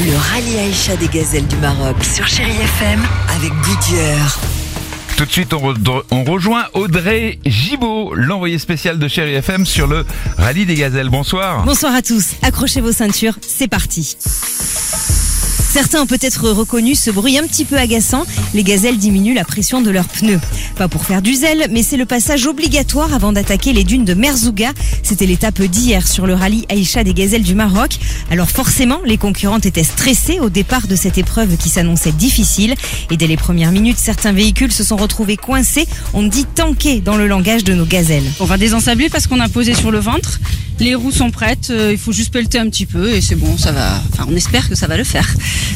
Le rallye Aïcha des gazelles du Maroc sur Chéri FM avec Goodyear. Tout de suite, on, re- on rejoint Audrey Gibaud, l'envoyé spécial de Chéri FM sur le rallye des gazelles. Bonsoir. Bonsoir à tous, accrochez vos ceintures, c'est parti. Certains ont peut-être reconnu ce bruit un petit peu agaçant. Les gazelles diminuent la pression de leurs pneus. Pas pour faire du zèle, mais c'est le passage obligatoire avant d'attaquer les dunes de Merzouga. C'était l'étape d'hier sur le rallye Aïcha des gazelles du Maroc. Alors forcément, les concurrentes étaient stressées au départ de cette épreuve qui s'annonçait difficile. Et dès les premières minutes, certains véhicules se sont retrouvés coincés. On dit tanker dans le langage de nos gazelles. On va désensabler parce qu'on a posé sur le ventre. Les roues sont prêtes, euh, il faut juste pelleter un petit peu et c'est bon, ça va. Enfin, on espère que ça va le faire.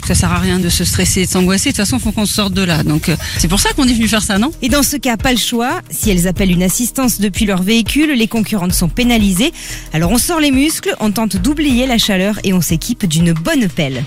Ça sert à rien de se stresser et de s'angoisser. De toute façon, il faut qu'on sorte de là. Donc, euh, c'est pour ça qu'on est venu faire ça, non? Et dans ce cas, pas le choix. Si elles appellent une assistance depuis leur véhicule, les concurrentes sont pénalisées. Alors on sort les muscles, on tente d'oublier la chaleur et on s'équipe d'une bonne pelle.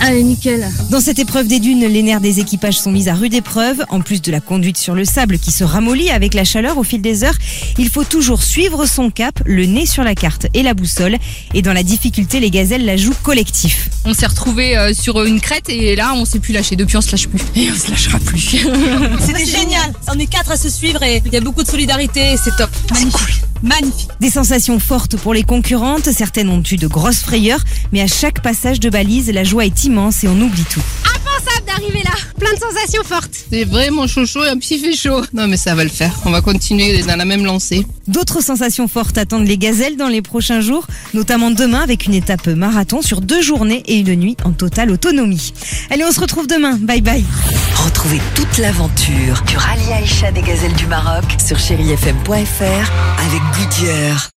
Allez, nickel. Dans cette épreuve des dunes, les nerfs des équipages sont mis à rude épreuve. En plus de la conduite sur le sable qui se ramollit avec la chaleur au fil des heures, il faut toujours suivre son cap, le nez sur la carte et la boussole. Et dans la difficulté, les gazelles la jouent collectif. On s'est retrouvé sur une crête et là, on s'est plus lâché. Depuis, on se lâche plus. Et on se lâchera plus. C'était génial. On est quatre à se suivre et il y a beaucoup de solidarité. C'est top. Magnifique. Magnifique. Des sensations fortes pour les concurrentes, certaines ont eu de grosses frayeurs, mais à chaque passage de balise, la joie est immense et on oublie tout. Plein de sensations fortes. C'est vraiment chaud chaud et un petit fait chaud. Non, mais ça va le faire. On va continuer dans la même lancée. D'autres sensations fortes attendent les gazelles dans les prochains jours, notamment demain avec une étape marathon sur deux journées et une nuit en totale autonomie. Allez, on se retrouve demain. Bye bye. Retrouvez toute l'aventure du rallye Aïcha des gazelles du Maroc sur chérifm.fr avec Goodyear.